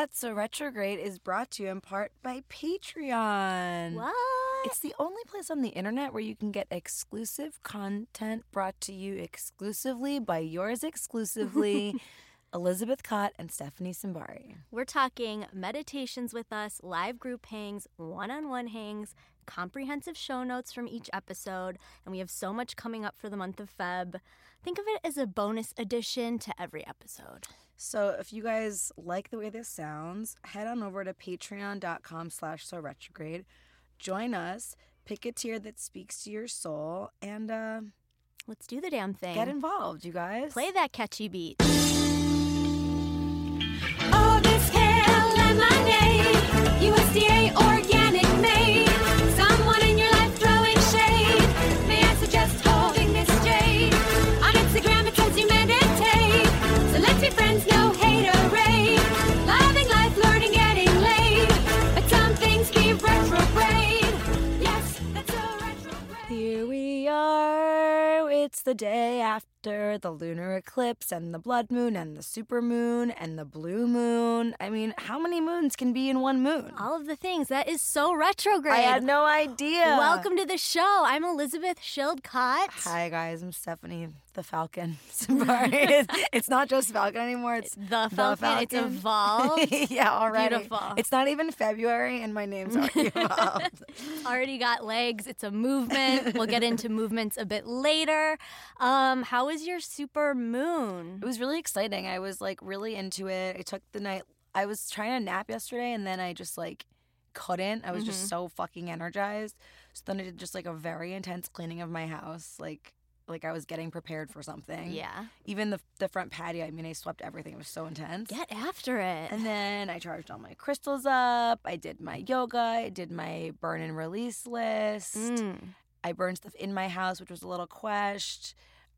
That's So Retrograde is brought to you in part by Patreon. What? It's the only place on the internet where you can get exclusive content brought to you exclusively by yours exclusively, Elizabeth Kott and Stephanie Simbari. We're talking meditations with us, live group hangs, one on one hangs, comprehensive show notes from each episode, and we have so much coming up for the month of Feb. Think of it as a bonus addition to every episode. So if you guys like the way this sounds, head on over to patreon.com slash so retrograde. Join us, pick a tier that speaks to your soul, and uh, Let's do the damn thing. get involved, you guys. Play that catchy beat. All It's the day after the lunar eclipse and the blood moon and the super moon and the blue moon. I mean, how many moons can be in one moon? All of the things. That is so retrograde. I had no idea. Welcome to the show. I'm Elizabeth Schildcott. Hi guys, I'm Stephanie the Falcon. Simbari. it's, it's not just Falcon anymore. It's The Falcon. It's evolved. yeah, already. Beautiful. It's not even February, and my name's already evolved. Already got legs. It's a movement. we'll get into movements a bit later. Um, how was your super moon? It was really exciting. I was like really into it. I took the night. I was trying to nap yesterday, and then I just like couldn't. I was Mm-hmm. just so fucking energized. So then I did just like a very intense cleaning of my house, like like I was getting prepared for something. Yeah. Even the the front patio. I mean, I swept everything. It was so intense. Get after it. And then I charged all my crystals up. I did my yoga. I did my burn and release list. Mm. I burned stuff in my house, which was a little queshed.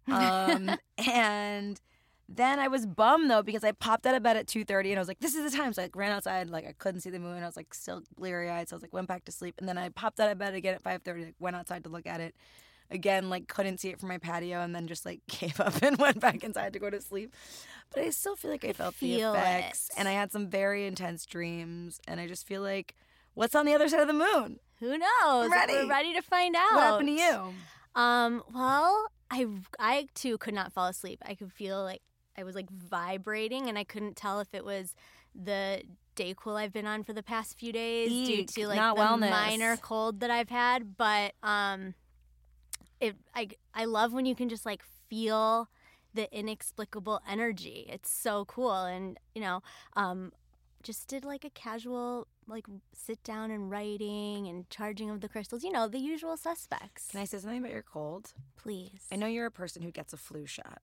Um, and then I was bummed though because I popped out of bed at two thirty and I was like, "This is the time." So I like, ran outside, like I couldn't see the moon. I was like still bleary eyed, so I was like, went back to sleep. And then I popped out of bed again at five thirty. Like, went outside to look at it again, like couldn't see it from my patio, and then just like gave up and went back inside to go to sleep. But I still feel like I felt the effects, it. and I had some very intense dreams, and I just feel like, what's on the other side of the moon? Who knows? ready. We're ready to find out. What happened to you? Um, well, I I too could not fall asleep. I could feel like I was like vibrating and I couldn't tell if it was the Dayquil I've been on for the past few days due to like the wellness. minor cold that I've had, but um it I I love when you can just like feel the inexplicable energy. It's so cool and you know, um just did like a casual like sit down and writing and charging of the crystals, you know, the usual suspects. Can I say something about your cold? Please. I know you're a person who gets a flu shot.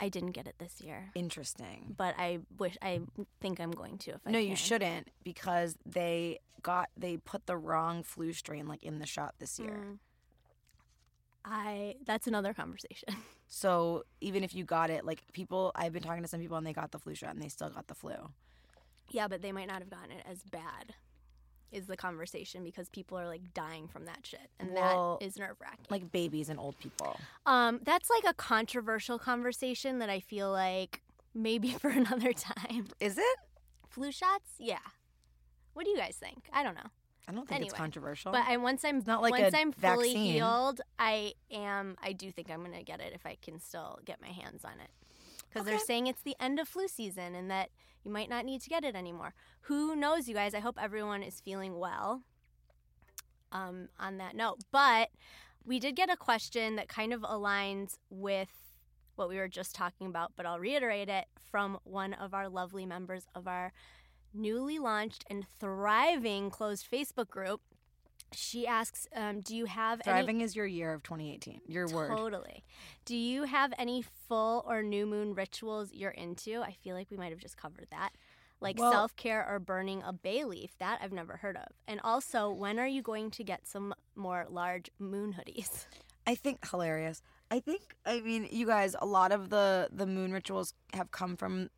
I didn't get it this year, Interesting. but I wish I think I'm going to if I no, you shouldn't because they got they put the wrong flu strain like in the shot this year. Mm. I that's another conversation. So even if you got it, like people, I've been talking to some people and they got the flu shot and they still got the flu. Yeah, but they might not have gotten it as bad. Is the conversation because people are like dying from that shit, and Well, that is nerve wracking. Like babies and old people. um, that's like a controversial conversation that I feel like maybe for another time. Is it? Flu shots, yeah. What do you guys think? I don't know. I don't think it's controversial. But I once I'm not like once I'm fully vaccine. healed, I am. I do think I'm gonna get it if I can still get my hands on it. Because they're saying it's the end of flu season and that you might not need to get it anymore. Who knows, you guys? I hope everyone is feeling well. Um, on that note, but we did get a question that kind of aligns with what we were just talking about, but I'll reiterate it from one of our lovely members of our newly launched and thriving closed Facebook group. She asks, um, "Do you have any is your year of 2018. Your word. Totally. Do you have any full or new moon rituals you're into? I feel like we might have just covered that. Like Well- self care or burning a bay leaf. That I've never heard of. And also, when are you going to get some more large moon hoodies? I think hilarious. I think I mean you guys. A lot of the the moon rituals have come from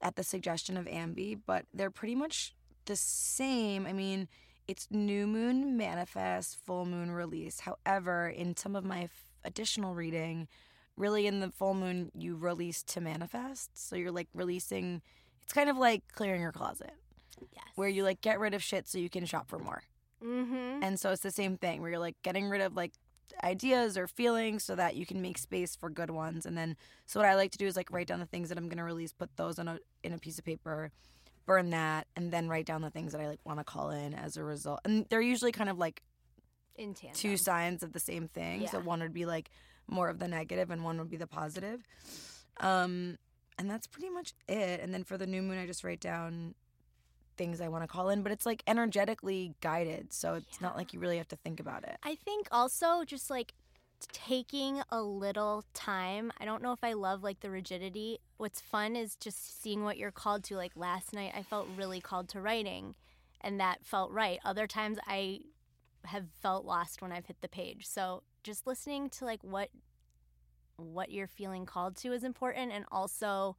at the suggestion of Ambi, but they're pretty much the same. I mean, it's new moon manifest, full moon release. However, in some of my f- additional reading, really in the full moon you release to manifest. So you're like releasing. It's kind of like clearing your closet. Yes. where you like get rid of shit so you can shop for more. Mm-hmm. And so it's the same thing where you're like getting rid of like ideas or feelings so that you can make space for good ones. And then so what I like to do is like write down the things that I'm gonna release, put those on a in a piece of paper, burn that, and then write down the things that I like want to call in as a result. And they're usually kind of like In tandem. two sides of the same thing. So one would be like more of the negative and one would be the positive. Um and that's pretty much it. And then for the new moon I just write down things I want to call in, but it's like energetically guided. So it's not like you really have to think about it. I think also just like taking a little time. I don't know if I love like the rigidity. What's fun is just seeing what you're called to. Like last night, I felt really called to writing, and that felt right. Other times, I have felt lost when I've hit the page. So just listening to like what what you're feeling called to is important, and also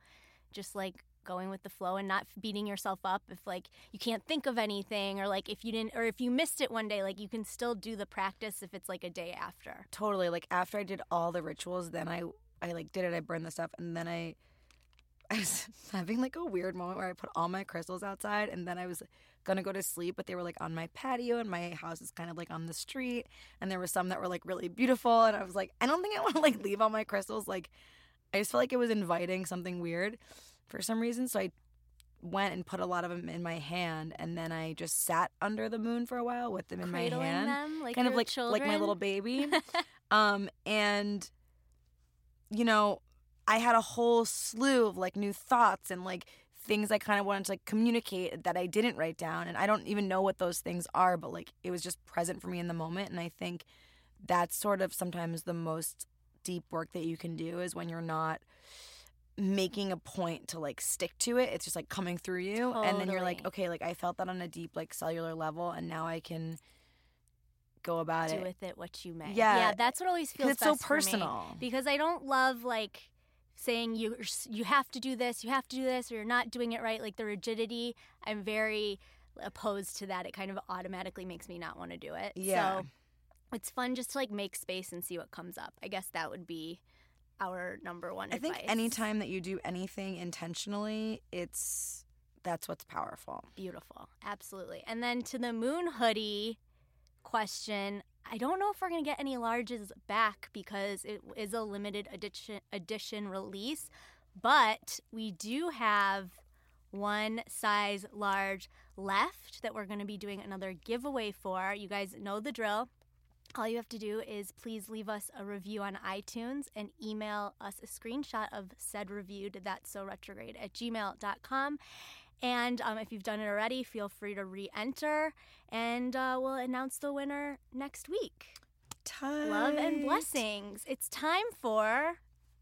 just like going with the flow and not beating yourself up if like you can't think of anything or like if you didn't or if you missed it one day like you can still do the practice if it's like a day after Totally. Like after I did all the rituals, then I I like did it. I burned the stuff, and then I I was having like a weird moment where I put all my crystals outside, and then I was gonna go to sleep, but they were like on my patio, and my house is kind of like on the street, and there were some that were like really beautiful, and I was like, I don't think I want to like leave all my crystals. Like, I just felt like it was inviting something weird for some reason, so I went and put a lot of them in my hand, and then I just sat under the moon for a while with them in my hand them like kind of like children. like my little baby. um, and you know, I had a whole slew of like new thoughts and like things I kind of wanted to like communicate that I didn't write down, and I don't even know what those things are, but like it was just present for me in the moment, and I think that's sort of sometimes the most deep work that you can do is when you're not making a point to like stick to it it's just like coming through you and then you're like okay like i felt that on a deep like cellular level and now i can go about do it with it what you may Yeah. yeah that's what always feels it's so best for me. personal because I don't love like saying you you have to do this, you have to do this, or you're not doing it right. Like the rigidity, I'm very opposed to that. It kind of automatically makes me not want to do it. Yeah. So it's fun just to like make space and see what comes up. I guess that would be our number one. i think anytime that you do anything intentionally it's that's what's powerful Beautiful. Absolutely. And then to the moon hoodie question, I don't know if we're going to get any larges back because it is a limited edition edition release, but we do have one size large left that we're going to be doing another giveaway for. You guys know the drill. All you have to do is please leave us a review on iTunes and email us a screenshot of said review to that's so retrograde at gmail.com. And um, if you've done it already, feel free to re enter and uh, we'll announce the winner next week. Love and blessings. It's time for.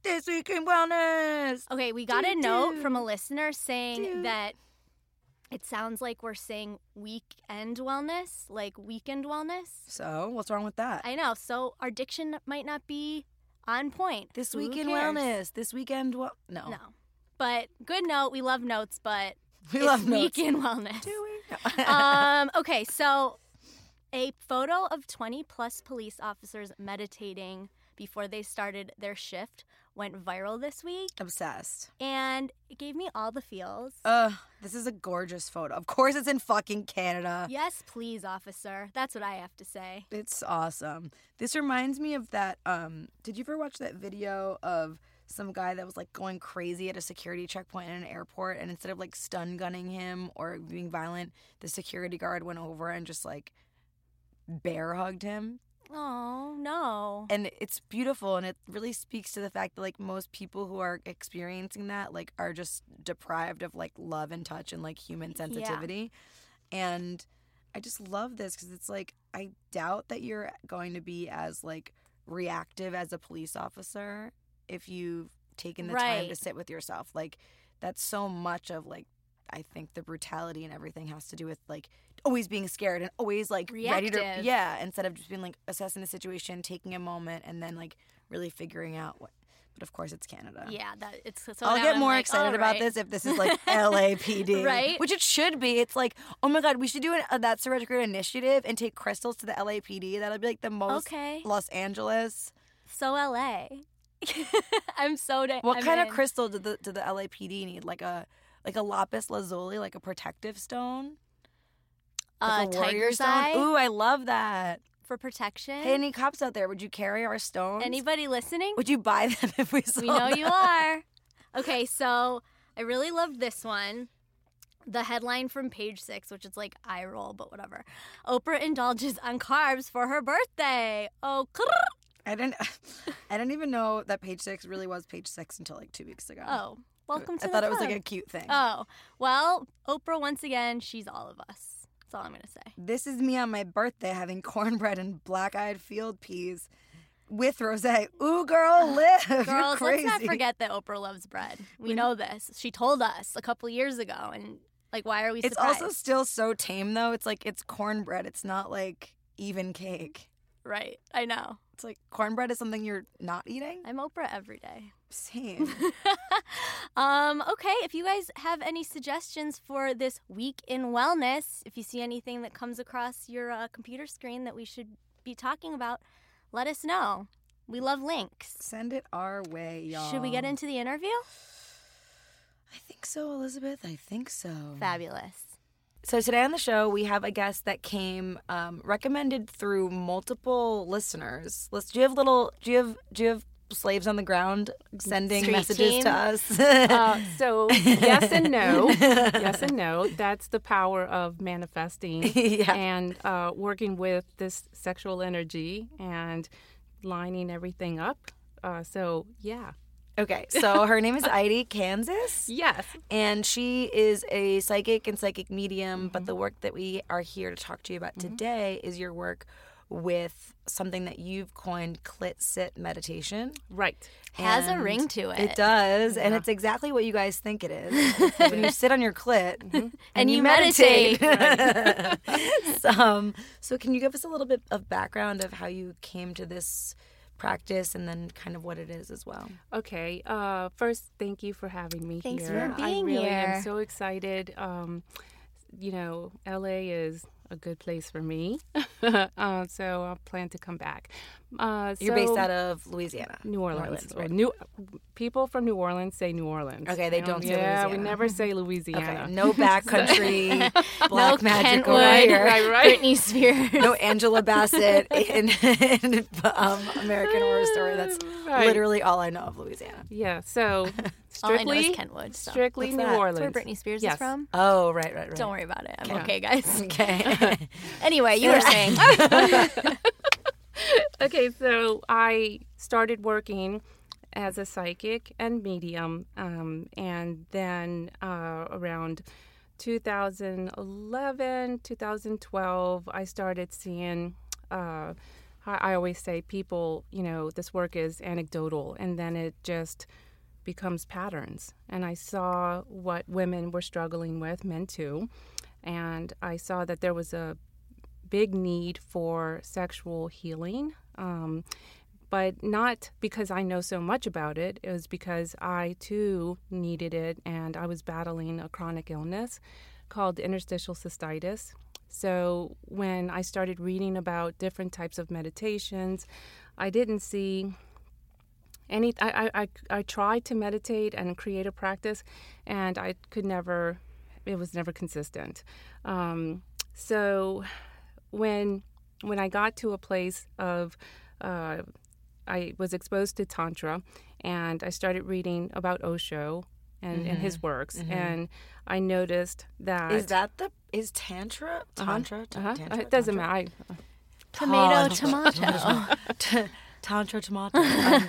this week in wellness Okay, we got a Do, note do. from a listener saying Do. that it sounds like we're saying weekend wellness, like weekend wellness. so what's wrong with that I know. So our diction might not be on point. this Who week in cares? wellness this weekend well no, No. But good note. We love notes, but we it's love notes. weekend wellness. do we No. um, okay, so a photo of 20 plus police officers meditating before they started their shift went viral this week, obsessed and it gave me all the feels. Ugh, this is a gorgeous photo. Of course, it's in fucking Canada. yes, please, officer. That's what I have to say. It's awesome. This reminds me of that. Um, did you ever watch that video of some guy that was like going crazy at a security checkpoint in an airport, and instead of like stun gunning him or being violent, the security guard went over and just like bear hugged him. Oh, no. and it's beautiful and it really speaks to the fact that like most people who are experiencing that like are just deprived of like love and touch and like human sensitivity. And i just love this because it's like i doubt that you're going to be as like reactive as a police officer if you've taken the time to sit with yourself. Like that's so much of like i think the brutality and everything has to do with like always being scared and always like ready to yeah instead of just being like assessing the situation taking a moment and then like really figuring out what but of course it's canada Yeah, that it's so I'll get more like, excited all about this if this is like LAPD, Right? Which it should be. It's like, oh my god, we should do an, uh, a Retrograde initiative and take crystals to the LAPD. That'll be like the most Okay. Los Angeles. So LA. I'm so da- What I'm kind of crystal did the did the LAPD need? Like a like a lapis lazuli, like a protective stone, Uh, a tiger's stone. eye Ooh, I love that. for protection. Hey, any cops out there? Would you carry our stones? Anybody listening? Would you buy them if we sold We know you are. Okay, so I really loved this one. The headline from page six, which is like eye roll, but whatever. Oprah indulges on carbs for her birthday. Oh. I didn't. I didn't even know that page six really was page six until like two weeks ago. oh, welcome to I thought it was like a cute thing. Oh, well, Oprah once again, she's all of us. That's all I'm gonna say. This is me on my birthday having cornbread and black-eyed field peas with rosé. Ooh, girl, live! Girls, let's not forget that Oprah loves bread. We know this. She told us a couple years ago, and like, why are we so It's also still so tame though. It's like it's cornbread. It's not like even cake. Right. I know. It's like cornbread is something you're not eating. I'm Oprah every day. Same. um, okay, if you guys have any suggestions for this week in wellness, if you see anything that comes across your uh, computer screen that we should be talking about, let us know. We love links. Send it our way, y'all. Should we get into the interview? I think so, Elizabeth. I think so. Fabulous. So today on the show, we have a guest that came um, recommended through multiple listeners. Let's. Do you have little? Do you have? Do you have slaves on the ground sending Street messages team? to us? Uh, so yes and no, yes and no. That's the power of manifesting Yeah. and uh, working with this sexual energy and lining everything up. Uh, so yeah, okay, so her name is Aidi Kansas. yes, And she is a psychic and psychic medium, Mm-hmm. but the work that we are here to talk to you about today is your work with something that you've coined clit sit meditation. right. Has a ring to it. It does, and it's exactly what you guys think it is. when you sit on your clit and, And you meditate. so, um, so, can you give us a little bit of background of how you came to this practice, and then kind of what it is as well? Okay. Uh, first, thank you for having me Thanks for here. being I really here. am so excited. Um, you know, LA is a good place for me, uh, so I plan to come back. Uh, You're based out of Louisiana. New Orleans. Orleans, right. New people from New Orleans say New Orleans. Okay, they don't say Yeah, we never say Louisiana. Okay, no backcountry black no magic Kentwood, over here. Right, right. Britney Spears. No Angela Bassett in, in um, American Horror Story. That's Right. literally all I know of Louisiana. Yeah. So All I know is strictly, Kentwood. So. strictly What's New that? Orleans. That's where Britney Spears Yes. is from. Oh, right, right, right. Don't worry about it. I'm Yeah. okay, guys. Okay. Anyway, you were saying. Okay, so I started working as a psychic and medium, um, and then uh, around 2011, 2012, I started seeing. Uh, I I always say people, you know, this work is anecdotal, and then it just becomes patterns. And I saw what women were struggling with, men too, and I saw that there was a big need for sexual healing. Um, but not because I know so much about it. It was because I too needed it, and I was battling a chronic illness called interstitial cystitis. So when I started reading about different types of meditations, I didn't see any. I, I, I, tried to meditate and create a practice, and I could never. It was never consistent. Um, so when when I got to a place of uh, I was exposed to tantra, and I started reading about Osho and, and his works, and I noticed that Is that the is tantra tantra uh-huh, tantra? it doesn't tantra? matter. I, Tomato, Tantra. tomato. T- tantra tomato. Um,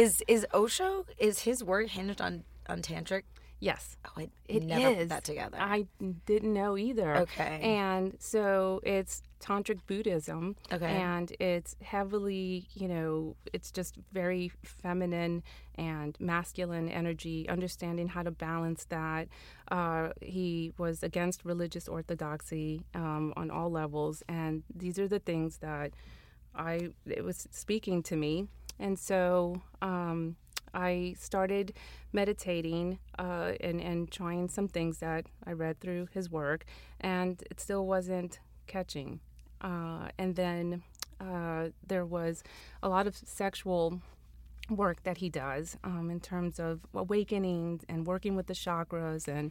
is is Osho is his work hinged on on tantric? Yes, Oh, I It never is. put that together. I didn't know either. Okay. And so it's tantric Buddhism. Okay. And it's heavily, you know, it's just very feminine and masculine energy, understanding how to balance that. Uh, he was against religious orthodoxy um, on all levels. And these are the things that I, it was speaking to me. And so, um, I started meditating uh, and, and trying some things that I read through his work, and it still wasn't catching. Uh, and then uh, there was a lot of sexual work that he does um, in terms of awakening and working with the chakras. And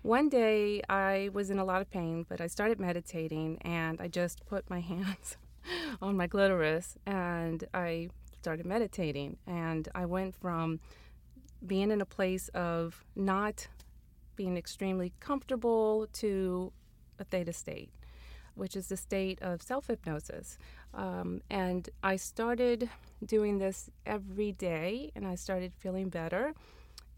one day I was in a lot of pain, but I started meditating and I just put my hands on my clitoris and I started meditating. And I went from being in a place of not being extremely comfortable to a theta state, which is the state of self hypnosis. Um, and I started doing this every day, and I started feeling better.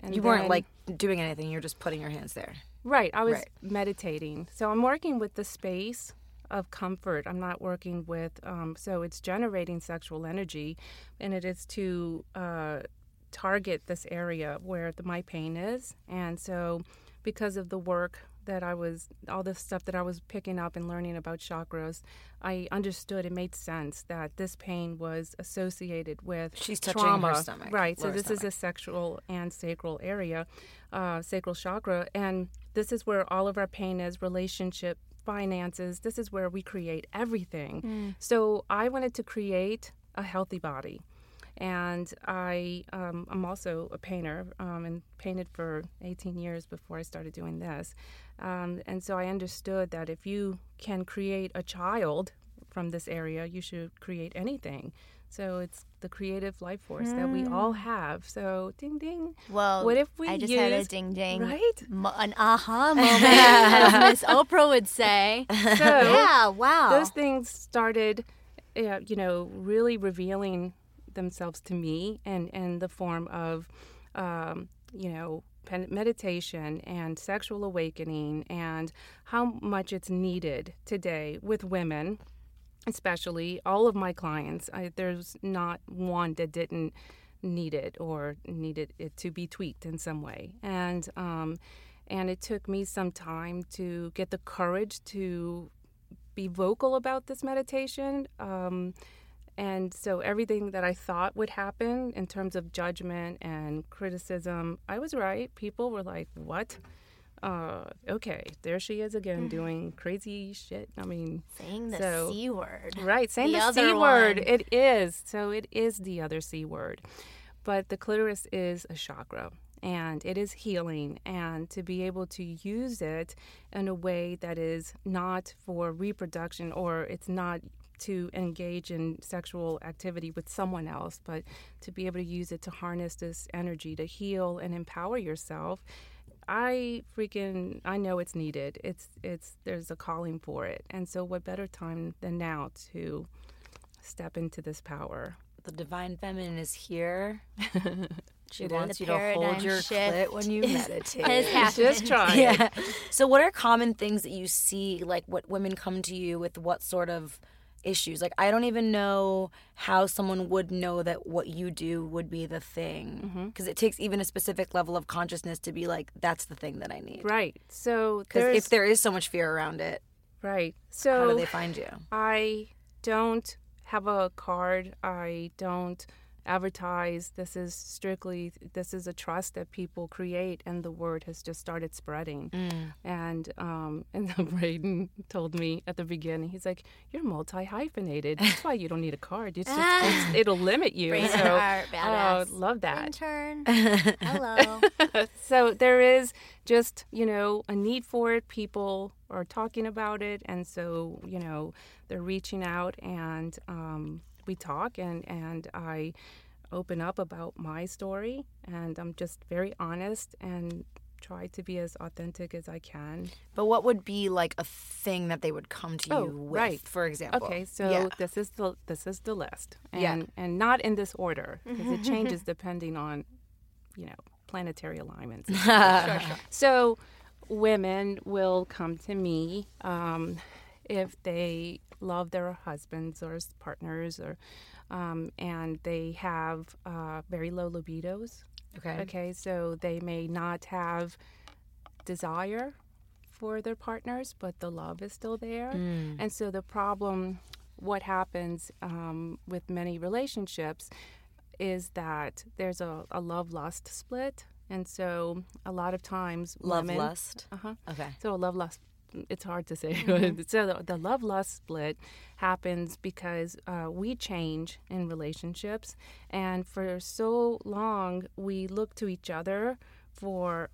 And You weren't like doing anything. You're just putting your hands there. Right. I was Right. meditating. So I'm working with the space of comfort. I'm not working with, um, so it's generating sexual energy, and it is to uh, target this area where the, my pain is. And so, because of the work that I was, all the stuff that I was picking up and learning about chakras, I understood it made sense that this pain was associated with She's trauma. stomach, Right. So this is a sexual and sacral area, uh, sacral chakra, and this is where all of our pain is relationship, finances. This is where we create everything. So I wanted to create a healthy body. And I, um, I'm also a painter um, and painted for 18 years before I started doing this. Um, and so I understood that if you can create a child from this area, you should create anything. So it's the creative life force that we all have. So ding ding. Well, What if we I just had a ding ding. Right? Mo- an aha moment, as Miss Oprah would say. So yeah, wow. those things started, uh, you know, really revealing themselves to me and in the form of, um, you know, pen- meditation and sexual awakening and how much it's needed today with women especially all of my clients I, there's not one that didn't need it or needed it to be tweaked in some way and um, and it took me some time to get the courage to be vocal about this meditation um, and so everything that I thought would happen in terms of judgment and criticism, I was right. People were like, "What? Uh, okay, there she is again doing crazy shit." I mean, Saying the so- C word. Right, saying The the, C word. It is. So it is the other C word. But the clitoris is a chakra and it is healing. And to be able to use it in a way that is not for reproduction or it's not to engage in sexual activity with someone else, but to be able to use it to harness this energy to heal and empower yourself. I freaking I know it's needed. It's it's there's a calling for it. And so what better time than now to step into this power. The divine feminine is here. She It wants you to hold your shift clit when you is- meditate. is. Just try it. yeah. So, what are common things that you see, like what women come to you with what sort of issues? Like, I don't even know how someone would know that what you do would be the thing. Mm-hmm. Because it takes even a specific level of consciousness to be like, that's the thing that I need. Right. So Because if there is so much fear around it, right. So how do they find you? I don't have a card. I don't advertise. This is strictly this is a trust that people create, and the word has just started spreading. Mm. And um, and Braden told me at the beginning, he's like, "You're multi hyphenated. That's why you don't need a card. It's just it's, it'll limit you." Braden so, Hart, oh, love that. Intern. Hello. so there is just you know a need for it people are talking about it and so you know they're reaching out and um, we talk and and i open up about my story and i'm just very honest and try to be as authentic as i can But what would be like a thing that they would come to you Oh, with, right. for example? okay so Yeah. this is the this is the list and Yeah. and not in this order because it changes depending on you know planetary alignments So, women will come to me um, if they love their husbands or partners, or um, and they have uh, very low libidos. Okay. Okay, so they may not have desire for their partners, but the love is still there. Mm. And so the problem, what happens um, with many relationships, is that there's a, a love lust split. And so a lot of times Love women, lust. Uh huh. Okay. So a love lust it's hard to say. so the, the love lust split happens because uh, we change in relationships, and for so long we look to each other for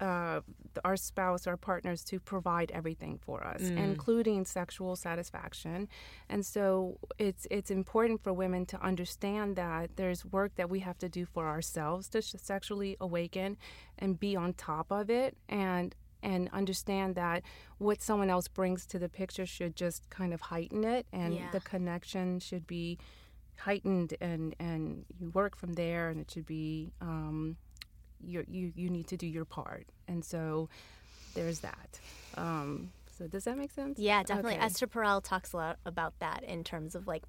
uh, our spouse, our partners, to provide everything for us, including sexual satisfaction. And so it's it's important for women to understand that there's work that we have to do for ourselves to sexually awaken and be on top of it and and understand that what someone else brings to the picture should just kind of heighten it and Yeah. the connection should be heightened and and you work from there and it should be um, you you you need to do your part and so there's that um, so does that make sense Yeah, definitely. Okay. Esther Perel talks a lot about that in terms of like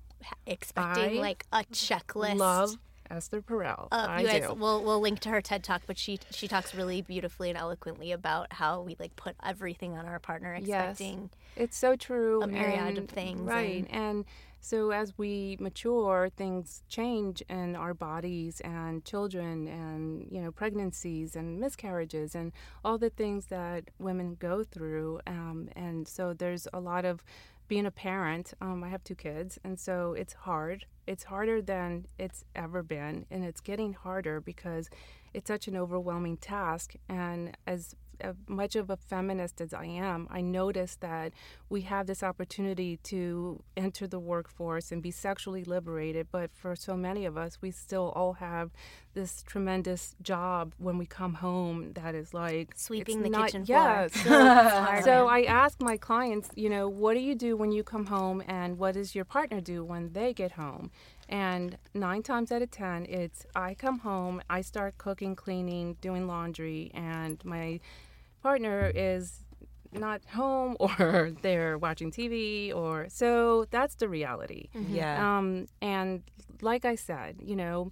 expecting I like a checklist. love Esther Perel Uh, I guys, do we'll we'll link to her TED talk, but she she talks really beautifully and eloquently about how we like put everything on our partner, Yes. expecting It's so true. a myriad of and- things Right. And, so as we mature, things change in our bodies and children and, you know, pregnancies and miscarriages and all the things that women go through. Um, and so there's a lot of being a parent. Um, I have two kids. And so it's hard. It's harder than it's ever been. And it's getting harder because it's such an overwhelming task. And as much of a feminist as I am, I notice that we have this opportunity to enter the workforce and be sexually liberated. But for so many of us, we still all have this tremendous job when we come home that is like Sweeping it's the not- kitchen floor. Yeah, so, so. I ask my clients, you know, what do you do when you come home, and what does your partner do when they get home? And nine times out of ten, it's I come home, I start cooking, cleaning, doing laundry, and my partner is not home or they're watching TV or so that's the reality. Yeah. Um, and like I said, you know,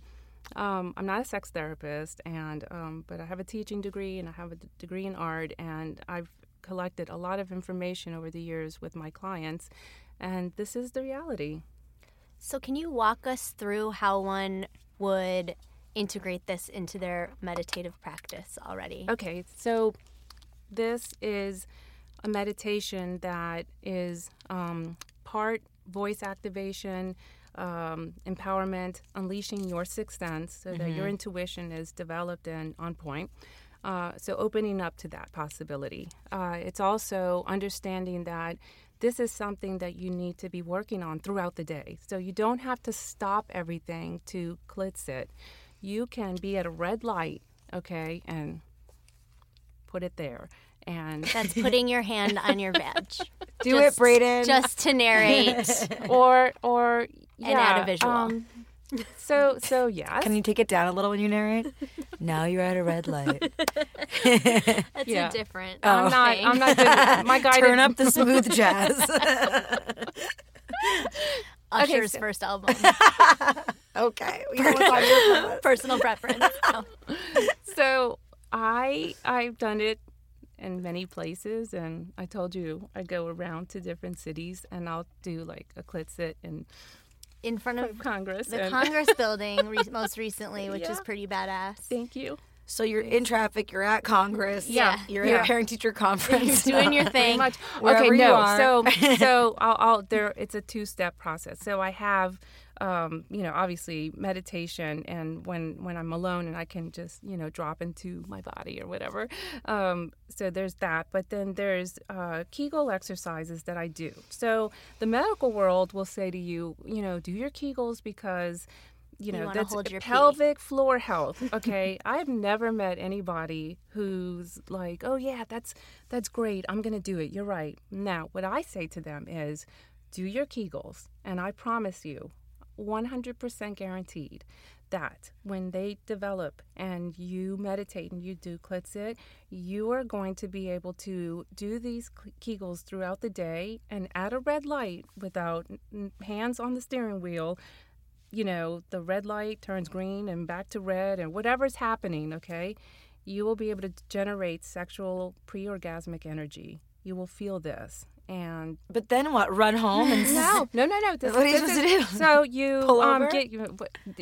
um, I'm not a sex therapist, and um, but I have a teaching degree and I have a d- degree in art, and I've collected a lot of information over the years with my clients, and this is the reality. So, can you walk us through how one would integrate this into their meditative practice already? Okay, so this is a meditation that is um, part voice activation, um, empowerment, unleashing your sixth sense so that your intuition is developed and on point. Uh, so, opening up to that possibility. Uh, it's also understanding that this is something that you need to be working on throughout the day. So, you don't have to stop everything to clit it. You can be at a red light, okay, and put it there. And That's putting your hand on your veg. Do Just- it, Brayden. Just to narrate. or or yeah, add a visual. um, so so yeah. Can you take it down a little when you narrate? now you're at a red light. That's Yeah. a different. I'm not. thing. I'm not doing my guy. Turn up the smooth jazz. Usher's so- first album. okay. We know what's on your playlist. Personal preference. No. So I I've done it in many places, and I told you I go around to different cities, and I'll do like a clit sit in In front of Congress. the and- Congress building re- most recently, which is pretty badass. Thank you. So you're in traffic. You're at Congress. Yeah. You're at Yeah. a parent teacher conference. Doing your thing. much. Wherever okay, you no. are. So so I'll, I'll there. It's a two step process. So I have. Um, you know, obviously meditation, and when when I'm alone and I can just you know drop into my body or whatever. Um, so there's that, but then there's uh, Kegel exercises that I do. So the medical world will say to you, you know, do your Kegels because you know wanna that's your pee. pelvic floor health. Okay, I've never met anybody who's like, oh yeah, that's that's great. I'm gonna do it. You're right. Now, what I say to them is, do your Kegels, and I promise you, 100% guaranteed that when they develop and you meditate and you do clit sit, you are going to be able to do these Kegels throughout the day and at a red light without hands on the steering wheel you know, the red light turns green and back to red and whatever's happening, okay, you will be able to generate sexual pre orgasmic energy. You will feel this. And But then what? Run home and no, no, no, no. This, What are you supposed is- to do? So you Pull um over? get you.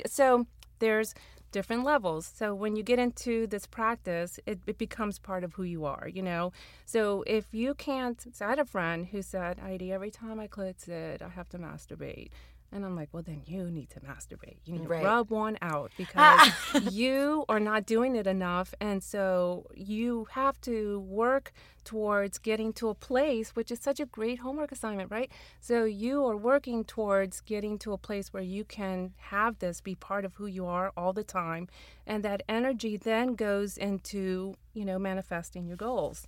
So there's different levels. So when you get into this practice, it, it becomes part of who you are, you know? So if you can't, so I had a friend who said, Aidi, every time I clit it, I have to masturbate. And I'm like, well, then you need to masturbate. You need to rub one out because you are not doing it enough. And so you have to work towards getting to a place, which is such a great homework assignment, right? So you are working towards getting to a place where you can have this be part of who you are all the time. And that energy then goes into, you know, manifesting your goals.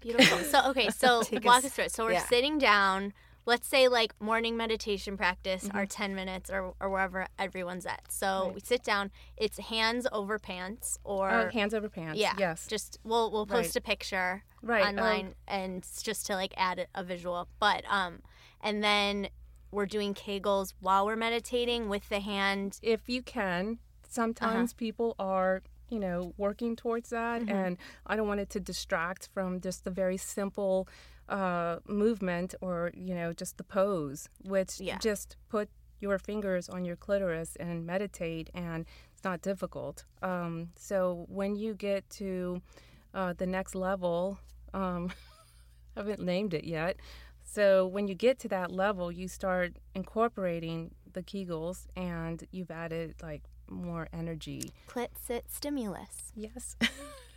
Beautiful. So okay, so walk us- us through it. So we're yeah. sitting down. Let's say like morning meditation practice, Mm-hmm. our ten minutes or or wherever everyone's at. So Right. we sit down. It's hands over pants or Uh, hands over pants. yeah, Yes. Just we'll we'll post Right. a picture Right, um, online and just to like add a- visual. But um, and then we're doing Kegels while we're meditating with the hand. if you can, sometimes people are, you know, working towards that. Mm-hmm. And I don't want it to distract from just the very simple uh, movement or, you know, just the pose, which Yeah. just put your fingers on your clitoris and meditate. And it's not difficult. Um, so when you get to uh, the next level, um, I haven't named it yet. So when you get to that level, you start incorporating the Kegels, and you've added like more energy. Clit sit stimulus. Yes,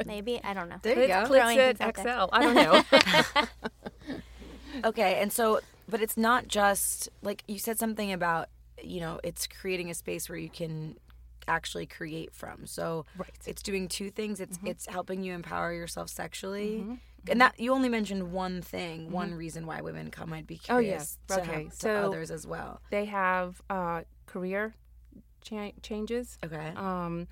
Maybe I don't know. There you go. Clitsit things out there. XL. I don't know. Okay, and so, but it's not just like you said something about, you know, it's creating a space where you can actually create from. So Right. Mm-hmm. it's doing two things. It's it's helping you empower yourself sexually, and that you only mentioned one thing, one reason why women come. I'd be Mm-hmm. Oh, yeah. curious to, Okay, to so- others as well. they have uh, career cha- changes. Okay, Um,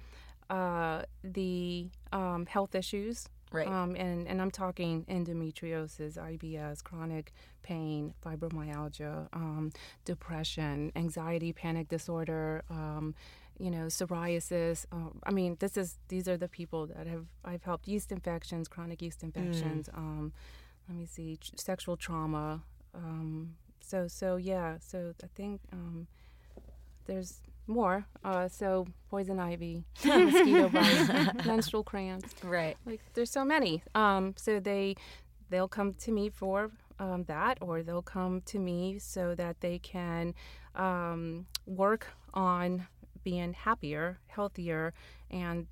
uh, the um, health issues. right. Um, and, and I'm talking endometriosis, IBS, chronic pain, fibromyalgia, um, depression, anxiety, panic disorder, um, you know, psoriasis. Uh, I mean, this is these are the people that have I've helped yeast infections, chronic yeast infections. Um, let me see, tr- sexual trauma. Um, so so yeah. So I think um, there's more. Uh, so poison ivy, mosquito bite, menstrual cramps right. like there's so many um so they they'll come to me for um, that or they'll come to me so that they can um, work on being happier healthier and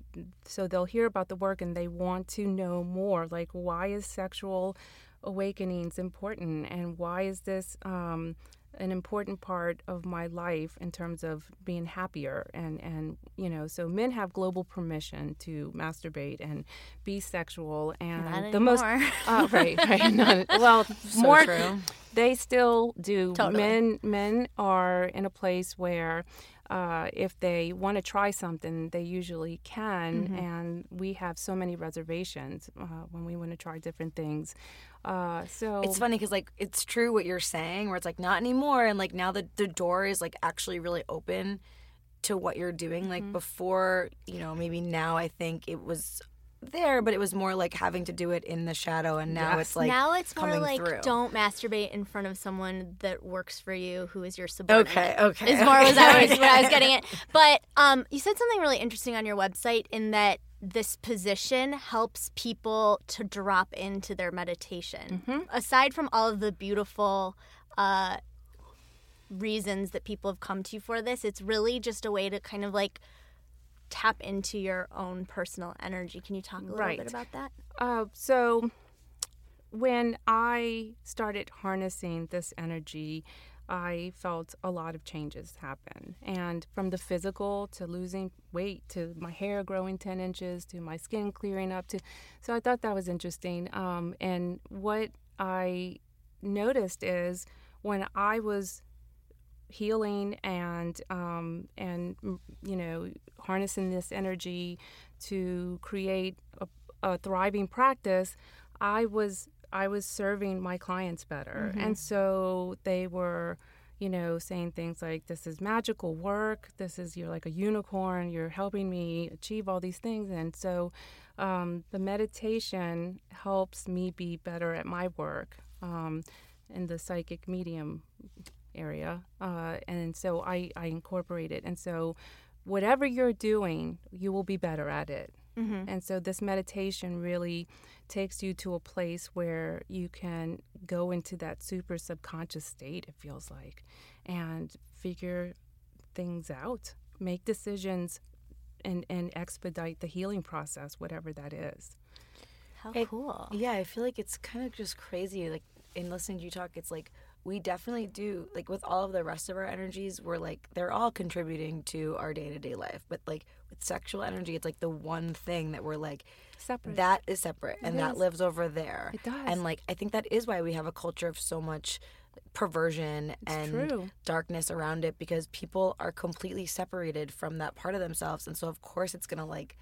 so they'll hear about the work and they want to know more like why is sexual awakenings important and why is this um, an important part of my life in terms of being happier and and you know so men have global permission to masturbate and be sexual and Not the most uh, right right none, well So more true. they still do Totally. men men are in a place where uh, if they want to try something they usually can Mm-hmm. and we have so many reservations uh, when we want to try different things uh, so It's funny because like it's true what you're saying, where it's like not anymore, and like now the the door is like actually really open to what you're doing. Like before, you know, maybe now I think it was there, but it was more like having to do it in the shadow, and now Yes. it's like now it's more like through. don't masturbate in front of someone that works for you who is your subordinate. Okay, okay, Is more was. I was what I was getting at. But um, you said something really interesting on your website in that this position helps people to drop into their meditation. Mm-hmm. Aside from all of the beautiful uh, reasons that people have come to you for this, it's really just a way to kind of like tap into your own personal energy. Can you talk a little Right. bit about that? Uh, so when I started harnessing this energy, I felt a lot of changes happen. And from the physical to losing weight to my hair growing 10 inches to my skin clearing up to. So I thought that was interesting. Um, and what I noticed is when I was healing and um, and mm, you know harnessing this energy to create a, a thriving practice, I was I was serving my clients better, and so they were you know saying things like this is magical work. This is you're like a unicorn. You're helping me achieve all these things. And so um, the meditation helps me be better at my work um, in the psychic medium area uh, and so I, I incorporate it and so whatever you're doing, you will be better at it. Mm-hmm. And so this meditation really takes you to a place where you can go into that super subconscious state, it feels like, and figure things out, make decisions, and, and expedite the healing process, whatever that is. How It- cool. Yeah, I feel like it's kind of just crazy. Like in listening to you talk, it's like we definitely do. Like with all of the rest of our energies, we're like they're all contributing to our day to day life. But like with sexual energy, it's like the one thing that we're like Separate. that is separate and that is. lives over there. It does. And like I think that is why we have a culture of so much perversion and true. darkness around it because people are completely separated from that part of themselves and so of course it's to like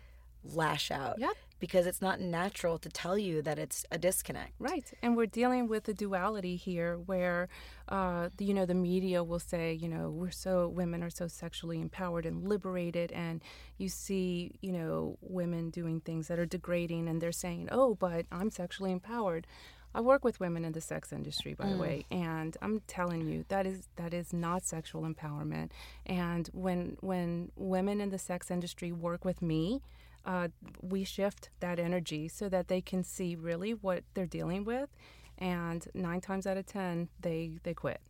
lash out Yep. Because it's not natural to tell you that it's a disconnect. Right, and we're dealing with a duality here, where, uh, you know, the media will say, you know, we're so women are so sexually empowered and liberated, and you see, you know, women doing things that are degrading, and they're saying, oh, but I'm sexually empowered. I work with women in the sex industry, by the way, and I'm telling you that is that is not sexual empowerment. And when when women in the sex industry work with me, uh, we shift that energy so that they can see really what they're dealing with, and nine times out of ten they they quit.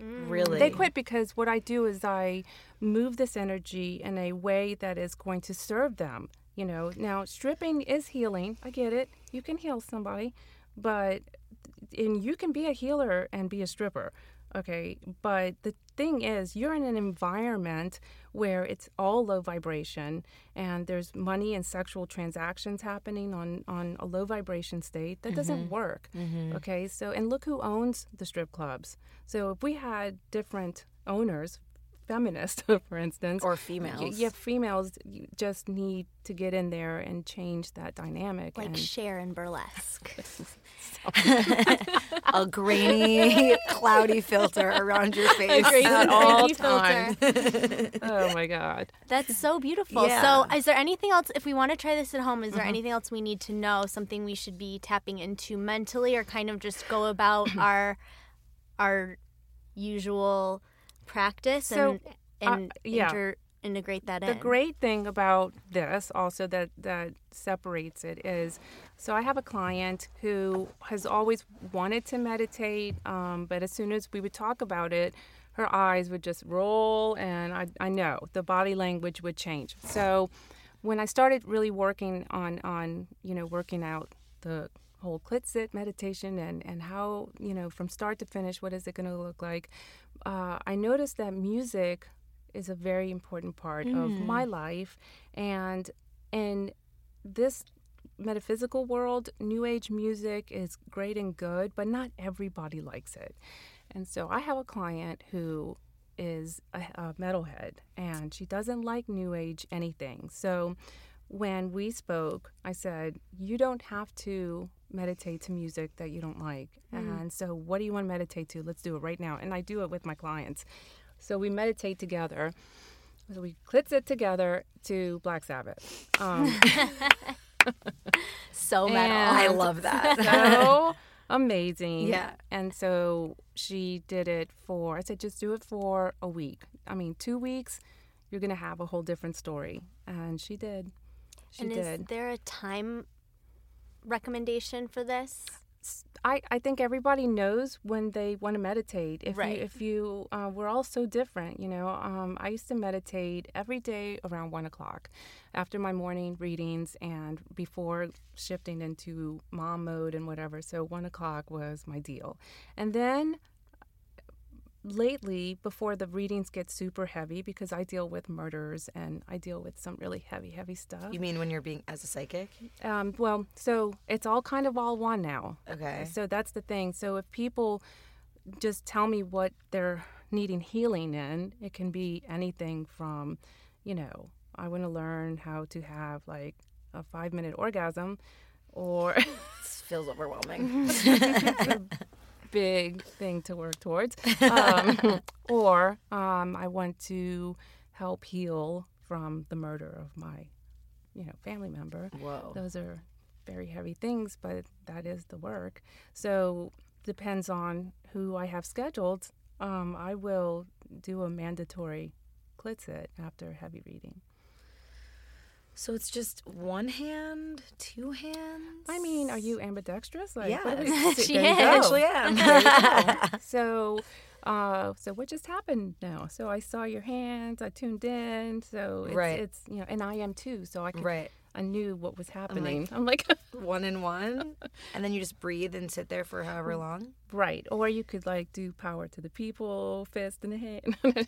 Really? They quit because what I do is I move this energy in a way that is going to serve them. You know, now stripping is healing. I get it. You can heal somebody, but and you can be a healer and be a stripper. Okay, but the thing is, you're in an environment where it's all low vibration, and there's money and sexual transactions happening on on a low vibration state. That doesn't mm-hmm. work. Mm-hmm. Okay, so and look who owns the strip clubs. So if we had different owners, feminists, for instance, or females. yeah, females just need to get in there and change that dynamic. Like and Cher in burlesque. a grainy, cloudy filter around your face. grainy- at all times. oh my God. That's so beautiful. Yeah. So, is there anything else, if we want to try this at home, is there mm-hmm. anything else we need to know? Something we should be tapping into mentally, or kind of just go about our our usual practice So, and uh, yeah. inter- integrate that The in? The great thing about this, also that that separates it, is so I have a client who has always wanted to meditate, um, but as soon as we would talk about it, her eyes would just roll, and I, I know the body language would change. So when I started really working on on you know working out the whole clit sit meditation and and how you know from start to finish what is it going to look like? Uh, i noticed that music is a very important part of my life. And in this metaphysical world new age music is great and good but not everybody likes it. And so i have a client who is a, a metalhead and she doesn't like new age anything. So when we spoke i said you don't have to meditate to music that you don't like and so what do you want to meditate to let's do it right now and i do it with my clients so we meditate together so we clit it together to black sabbath um, so metal. I love that. so amazing. Yeah. And so she did it for, I said, just do it for a week. I mean, two weeks, you're going to have a whole different story. And she did. She and did. is there a time recommendation for this? I, I think everybody knows when they want to meditate. If Right. you, if you, uh, we're all so different, you know. Um, I used to meditate every day around one o'clock, after my morning readings and before shifting into mom mode and whatever. So one o'clock was my deal, and then lately before the readings get super heavy because I deal with murders and I deal with some really heavy heavy stuff. you mean when you're being as a psychic? Um, well, so it's all kind of all one now. Okay. So that's the thing. So if people just tell me what they're needing healing in, it can be anything from, you know, I want to learn how to have like a five minute orgasm or This feels overwhelming. big thing to work towards. Um, or um, I want to help heal from the murder of my, you know, family member. Whoa. Those are very heavy things, but that is the work. So depends on who I have scheduled. Um, I will do a mandatory clit sit after heavy reading. So it's just one hand, two hands. I mean, are you ambidextrous? Like, Yes. what do we- She there you is. go. actually am. There you go. so, uh, so what just happened now? So I saw your hands. I tuned in. So it's, Right. it's you know, and I am too. So I could, right. I knew what was happening. I'm like, One and one, and then you just breathe and sit there for however long. right. Or you could like do power to the people, fist in the hand, the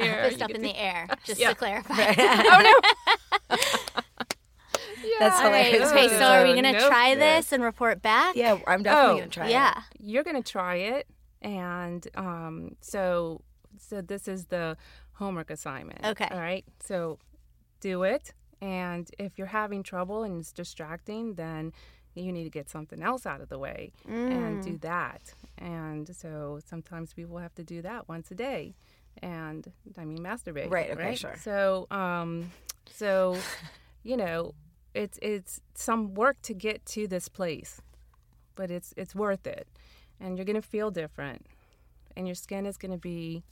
air. Fist You up in do- the air, just Yeah. to clarify. oh no. That's All right. hilarious. Okay, so are we gonna no try this and report back? Yeah, I'm definitely Oh, gonna try it. Yeah. you're gonna try it and um so so this is the homework assignment Okay. all right so do it and if you're having trouble and it's distracting then you need to get something else out of the way and Mm. do that and so sometimes people have to do that once a day and i mean masturbate Right, okay, sure. so um so you know it's it's some work to get to this place but it's it's worth it and you're gonna feel different and your skin is gonna be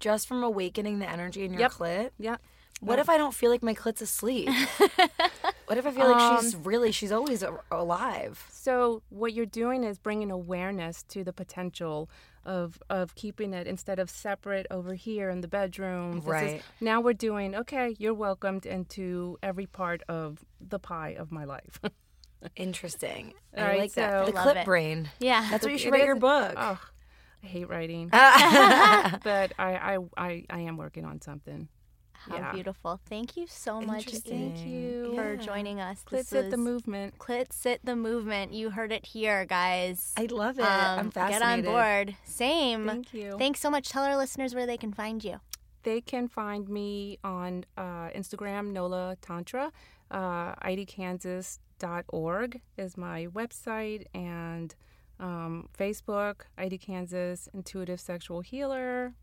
Just from awakening the energy in your Yep. clit. yeah What if I don't feel like my clit's asleep? what if I feel like she's um, really, she's always a- alive? so what you're doing is bringing awareness to the potential of of keeping it instead of separate over here in the bedroom This is- Right. now we're doing okay you're welcomed into every part of the pie of my life Interesting. All I right, like that. The Love clip it. brain. Yeah. That's what you should It write your book. oh i hate writing but I, I i i am working on something How yeah. beautiful. Thank you so much thank you for joining us. Clit sit the movement Clit Sit the Movement. You heard it here, guys. I love it. Um, I'm fascinated. Get on board. Same. Thank you. Thanks so much. Tell our listeners where they can find you. they can find me on uh, Instagram, Nola Tantra. Uh, AidiKansas.org is my website, and um, Facebook, Aidi Kansas Intuitive Sexual Healer.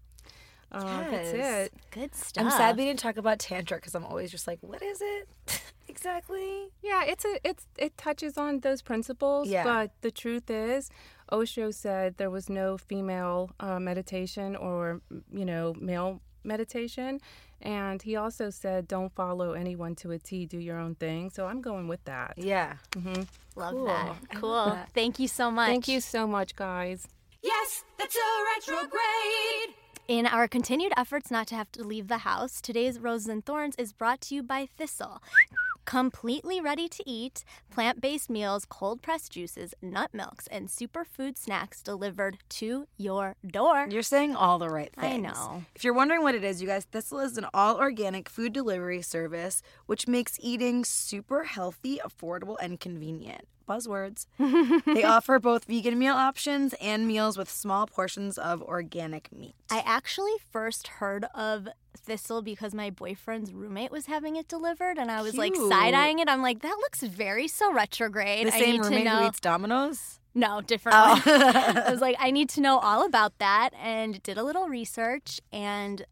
Uh, That's it. Good stuff. I'm sad we didn't talk about tantra because I'm always just like, what is it exactly? Yeah, it's a it's it touches on those principles, Yeah. but the truth is, Osho said there was no female uh, meditation or you know male meditation, and he also said don't follow anyone to a T, do your own thing. So I'm going with that. Yeah. Love Cool. that. Cool. love that. Thank you so much. Thank you so much, guys. Yes, that's a retrograde. In our continued efforts not to have to leave the house, today's Roses and Thorns is brought to you by Thistle. Completely ready to eat, plant based meals, cold pressed juices, nut milks, and superfood snacks delivered to your door. You're saying all the right things. I know. If you're wondering what it is, you guys, Thistle is an all organic food delivery service which makes eating super healthy, affordable, and convenient. Buzzwords. they offer both vegan meal options and meals with small portions of organic meat. I actually first heard of Thistle because my boyfriend's roommate was having it delivered, and I was like side eyeing it. I'm like, that looks very so retrograde. the I same roommate who eats Domino's? No, different Oh. I was like, I need to know all about that and did a little research and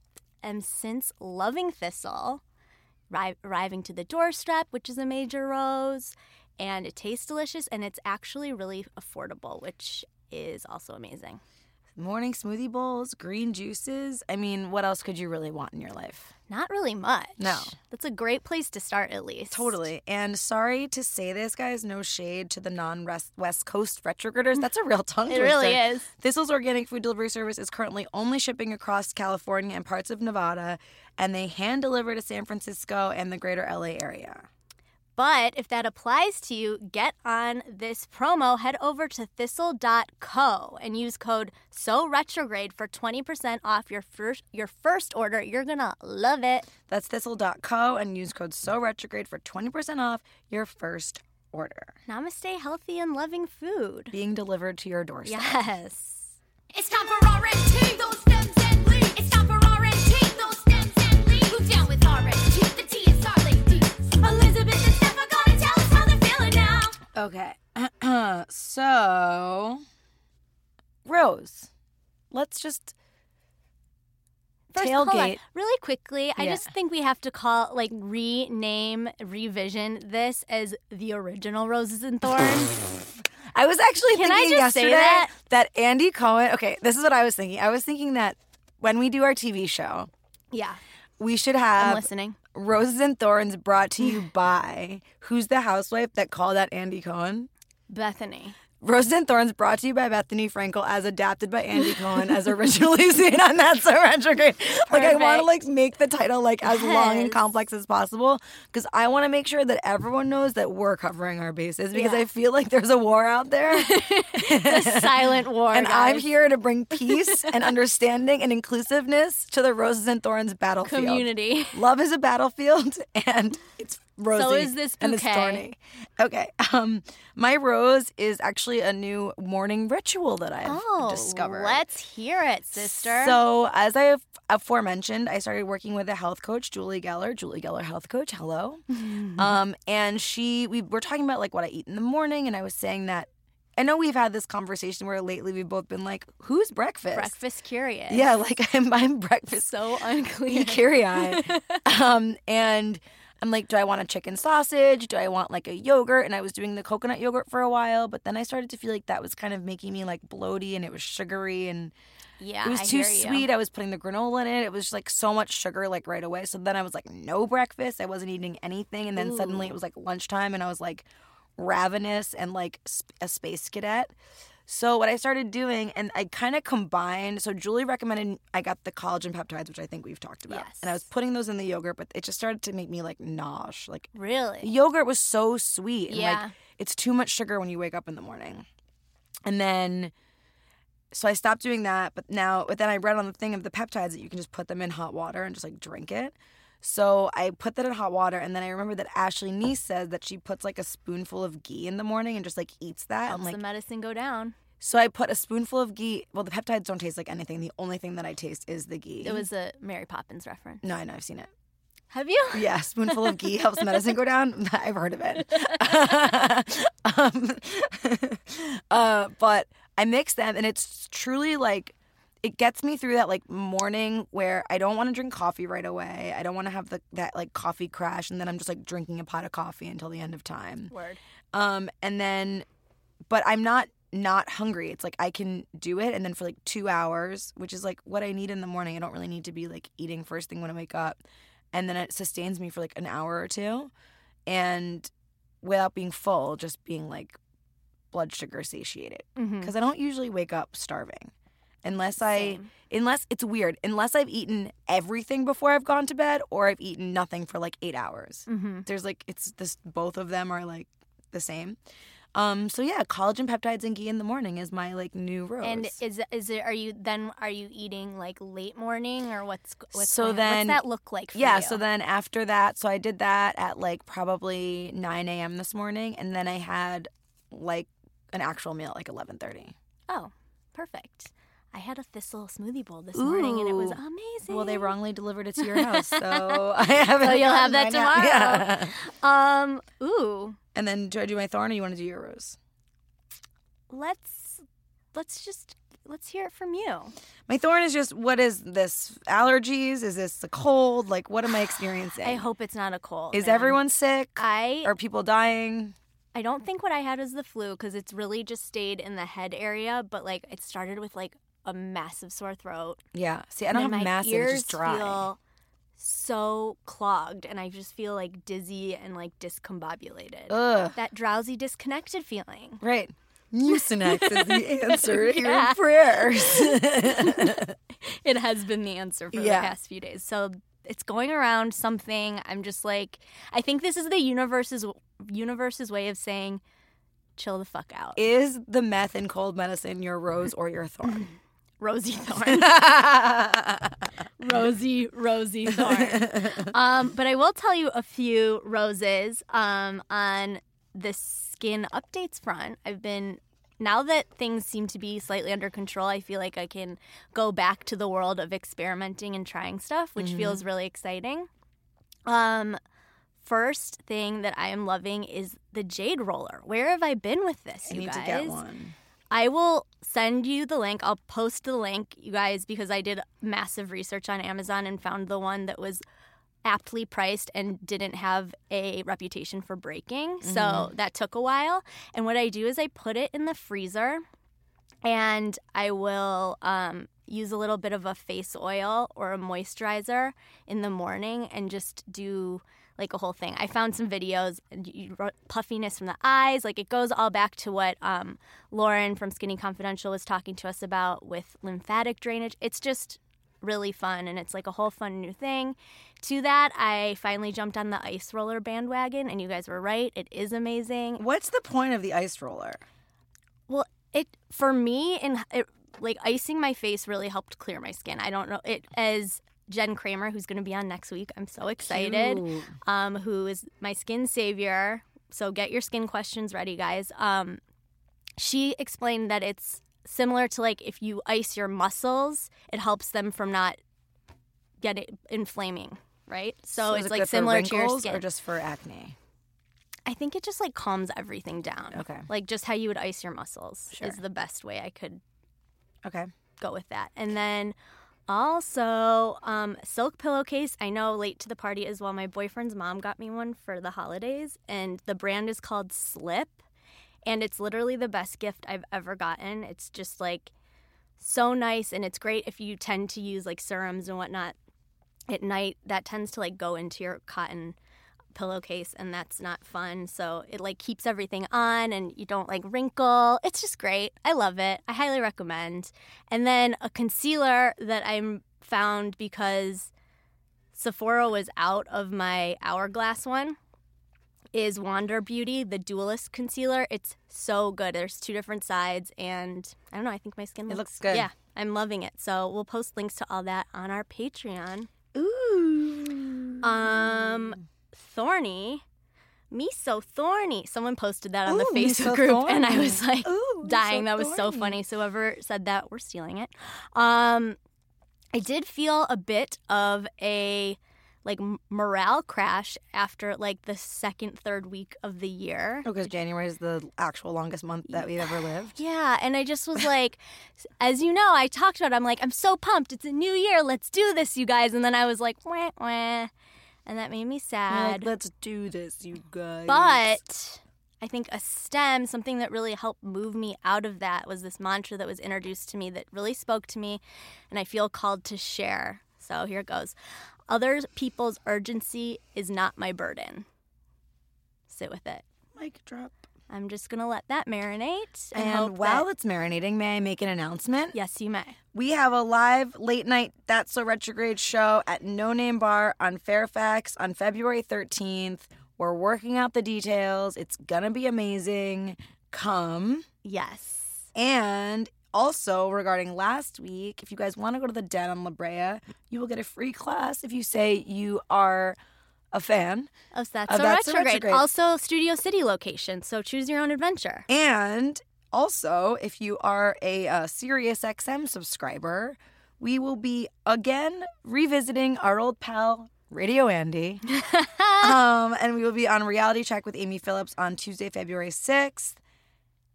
am since loving Thistle, arriving to the doorstep, which is a major rose, and it tastes delicious and it's actually really affordable, which is also amazing. Morning smoothie bowls, green juices. I mean, what else could you really want in your life? Not really much. No. That's a great place to start, at least. Totally. And sorry to say this, guys, no shade to the non West Coast retrograders. That's a real tongue twister. It really is. Thistle's organic food delivery service is currently only shipping across California and parts of Nevada, and they hand deliver to San Francisco and the greater LA area. But if that applies to you, get on this promo. Head over to thistle.co and use code so retrograde for 20% off your first your first order. You're going to love it. That's thistle.co and use code so retrograde for 20% off your first order. Namaste healthy and loving food. Being delivered to your doorstep. Yes. It's time for R&T, those stems and Okay. so, Rose, let's just First, tailgate. Really quickly, I just think we have to call, like, rename, revision this as the original Roses and Thorns. I was actually Can thinking yesterday that? Andy Cohen. Okay, this is what I was thinking. I was thinking that when we do our TV show, Yeah, We should have. I'm have listening. Roses and Thorns brought to you by who's the housewife that called out Andy Cohen? Bethenny. Roses and Thorns brought to you by Bethenny Frankel as adapted by Andy Cohen as originally seen on That's So Retrograde. Like I want to like make the title like as long and complex as possible because I want to make sure that everyone knows that we're covering our bases because Yeah. I feel like there's a war out there a silent war. and I'm here to bring peace and understanding and inclusiveness to the Roses and Thorns battlefield. Community. Love is a battlefield, and it's rosy. is this and it's bouquet. thorny. Okay, um, my rose is actually a new morning ritual that I've Oh, discovered. let's hear it, sister. So, as I have aforementioned, I started working with a health coach, Julie Geller. Julie Geller, health coach. Hello. um, and she, we were talking about like what I eat in the morning, and I was saying that I know we've had this conversation where lately we've both been like, "Who's breakfast?" breakfast curious. Yeah, like I'm, I'm breakfast so unclear. curious. um, and I'm like, do I want a chicken sausage? Do I want like a yogurt? And I was doing the coconut yogurt for a while, but then I started to feel like that was kind of making me like bloaty and it was sugary and Yeah, it was I too sweet. I was putting the granola in it. It was just like so much sugar like right away. So then I was like, no breakfast. I wasn't eating anything. And then suddenly it was like lunchtime and I was like ravenous and like sp- a space cadet. So what I started doing, and I kind of combined. So Julie recommended I got the collagen peptides, which I think we've talked about, Yes. and I was putting those in the yogurt, but it just started to make me like nosh. Like Really? yogurt was so sweet, and Yeah. like it's too much sugar when you wake up in the morning. And then, so I stopped doing that. But now, but then I read on the thing of the peptides that you can just put them in hot water and just like drink it. So I put that in hot water, and then I remember that Ashley Neese says that she puts like a spoonful of ghee in the morning and just like eats that. Helps I'm like, the medicine go down. so I put a spoonful of ghee. Well, the peptides don't taste like anything. The only thing that I taste is the ghee. It was a Mary Poppins reference. no, I know I've seen it. Have you? Yeah, spoonful of ghee helps medicine go down. I've heard of it. um, uh, but I mix them, and it's truly like it gets me through that like morning where I don't want to drink coffee right away. I don't want to have the that like coffee crash, and then I'm just like drinking a pot of coffee until the end of time. Word. Um, and then, but I'm not not hungry. It's like I can do it, and then for like two hours, which is like what I need in the morning. I don't really need to be like eating first thing when I wake up, and then it sustains me for like an hour or two, and without being full, just being like blood sugar satiated. Mm-hmm. Because I don't usually wake up starving, unless I unless it's weird unless I've eaten everything before I've gone to bed, or I've eaten nothing for like eight hours Mm-hmm. there's like it's this both of them are like the same um so yeah collagen peptides and ghee in the morning is my like new rose And is is it? Are you then? Are you eating like late morning or what's what's So then- what's that look like? For yeah you? so then after that so i did that at like probably 9 a.m this morning and then i had like an actual meal at like 11.30 oh, perfect. I had a thistle smoothie bowl this morning and it was amazing. well they wrongly delivered it to your house so i haven't So you'll have that tomorrow. Yeah. Um. Ooh. and then do i do my thorn or you want to do your rose Let's let's just let's hear it from you. my thorn is just what is this allergies is this a cold like what am i experiencing I hope it's not a cold. is man. everyone sick I Are people dying? I don't think what I had was the flu because it's really just stayed in the head area, but like it started with like a massive sore throat. Yeah. See, I don't have my massive, ears just dry. feel so clogged, and I just feel like dizzy and like discombobulated. Ugh. That drowsy, disconnected feeling. Right. Mucinex is the answer to your prayers. It has been the answer for Yeah. the past few days. So it's going around something. I'm just like, I think this is the universe's universe's way of saying, chill the fuck out, is the meth and cold medicine your rose or your thorn? Rosie Thorn. Rosie, Rosie Thorn. um, but I will tell you a few roses um, on the skin updates front. I've been now that things seem to be slightly under control. I feel like I can go back to the world of experimenting and trying stuff, which feels really exciting. Um, first thing that I am loving is the jade roller. Where have I been with this, I you need guys? To get one. I will send you the link. I'll post the link, you guys, because I did massive research on Amazon and found the one that was aptly priced and didn't have a reputation for breaking. So that took a while. And what I do is I put it in the freezer and I will um, use a little bit of a face oil or a moisturizer in the morning and just do like a whole thing. I found some videos, you, puffiness from the eyes, like it goes all back to what um, Lauren from Skinny Confidential was talking to us about with lymphatic drainage. It's just really fun and it's like a whole fun new thing. To that, I finally jumped on the ice roller bandwagon, and you guys were right. It is amazing. What's the point of the ice roller? Well, it for me and it, like icing my face really helped clear my skin. I don't know it as Jen Kramer, who's going to be on next week. I'm so excited. Um, who is my skin savior? So get your skin questions ready, guys. Um, she explained that it's similar to like if you ice your muscles, it helps them from not getting inflaming. Right, so, is it's like similar to your skin. or just for acne? I think it just like calms everything down. Okay. Like just how you would ice your muscles Sure. is the best way I could Okay. go with that. And then also, um, silk pillowcase. I know late to the party as well. My boyfriend's mom got me one for the holidays, and the brand is called Slip. And it's literally the best gift I've ever gotten. It's just like so nice, and it's great if you tend to use like serums and whatnot at night. That tends to like go into your cotton pillowcase and that's not fun. So it like keeps everything on and you don't like wrinkle. It's just great. I love it. I highly recommend. And then a concealer that i'm found because sephora was out of my hourglass one is wander beauty the dualist concealer. It's so good. There's two different sides and i don't know i think my skin It looks, looks good. yeah i'm loving it. So we'll post links to all that on our patreon. Ooh. um, thorny. Me so thorny. Someone posted that on the Ooh, me Facebook so group, and I was like Ooh, dying. so that was so funny. So whoever said that, we're stealing it. Um, I did feel a bit of a like morale crash after like the second, third week of the year. because January is the actual longest month that we've ever lived. Yeah, and I just was like, as you know, I talked about. It, I'm like, I'm so pumped. It's a new year. Let's do this, you guys. And then I was like, wah, wah, and that made me sad. Like, Let's do this, you guys. But I think a stem, something that really helped move me out of that was this mantra that was introduced to me that really spoke to me, and I feel called to share. So here it goes Other people's urgency is not my burden. Sit with it. mic drop. I'm just going to let that marinate. And, And while that- it's marinating, may I make an announcement? yes, you may. We have a live late night That's So Retrograde show at No Name Bar on Fairfax on February 13th. We're working out the details. It's gonna be amazing. Come. Yes. And also regarding last week, if you guys want to go to the Den on La Brea, you will get a free class if you say you are a fan. Oh, that's Uh, so That's So retrograde. Retrograde. Also, Studio City location. So choose your own adventure. And also, if you are a, uh Sirius XM subscriber, we will be again revisiting our old pal Radio Andy. um, and we will be on Reality Check with Amy Phillips on Tuesday, February 6th.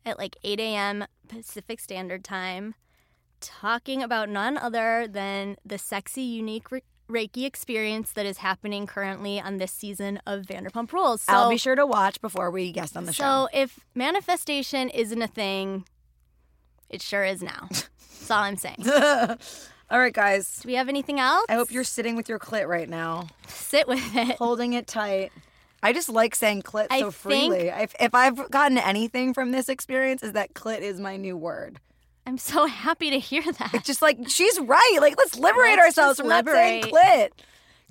at like 8 a.m. Pacific Standard Time, talking about none other than the sexy, unique Re- Reiki experience that is happening currently on this season of Vanderpump Rules. So, I'll be sure to watch before we guest on the show. so if manifestation isn't a thing, it sure is now. That's all I'm saying. All right, guys. Do we have anything else? I hope you're sitting with your clit right now, sit with it. holding it tight. I just like saying clit I so think- freely. If, if I've gotten anything from this experience, is that clit is my new word. I'm so happy to hear that. It's just like she's right. Like let's liberate Let's ourselves just from not saying liberate. clit.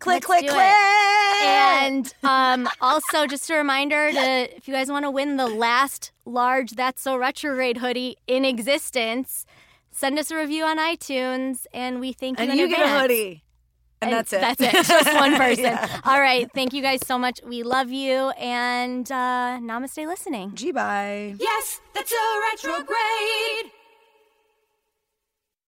Clit, Let's clit, do it. And um, also, just a reminder to if you guys want to win the last large That's So Retrograde hoodie in existence, send us a review on iTunes, and we thank you and in you get a hoodie. And, that's it. That's it. Just one person. Yeah. All right. Thank you guys so much. We love you, and uh, namaste listening. G bye. Yes, that's a retrograde.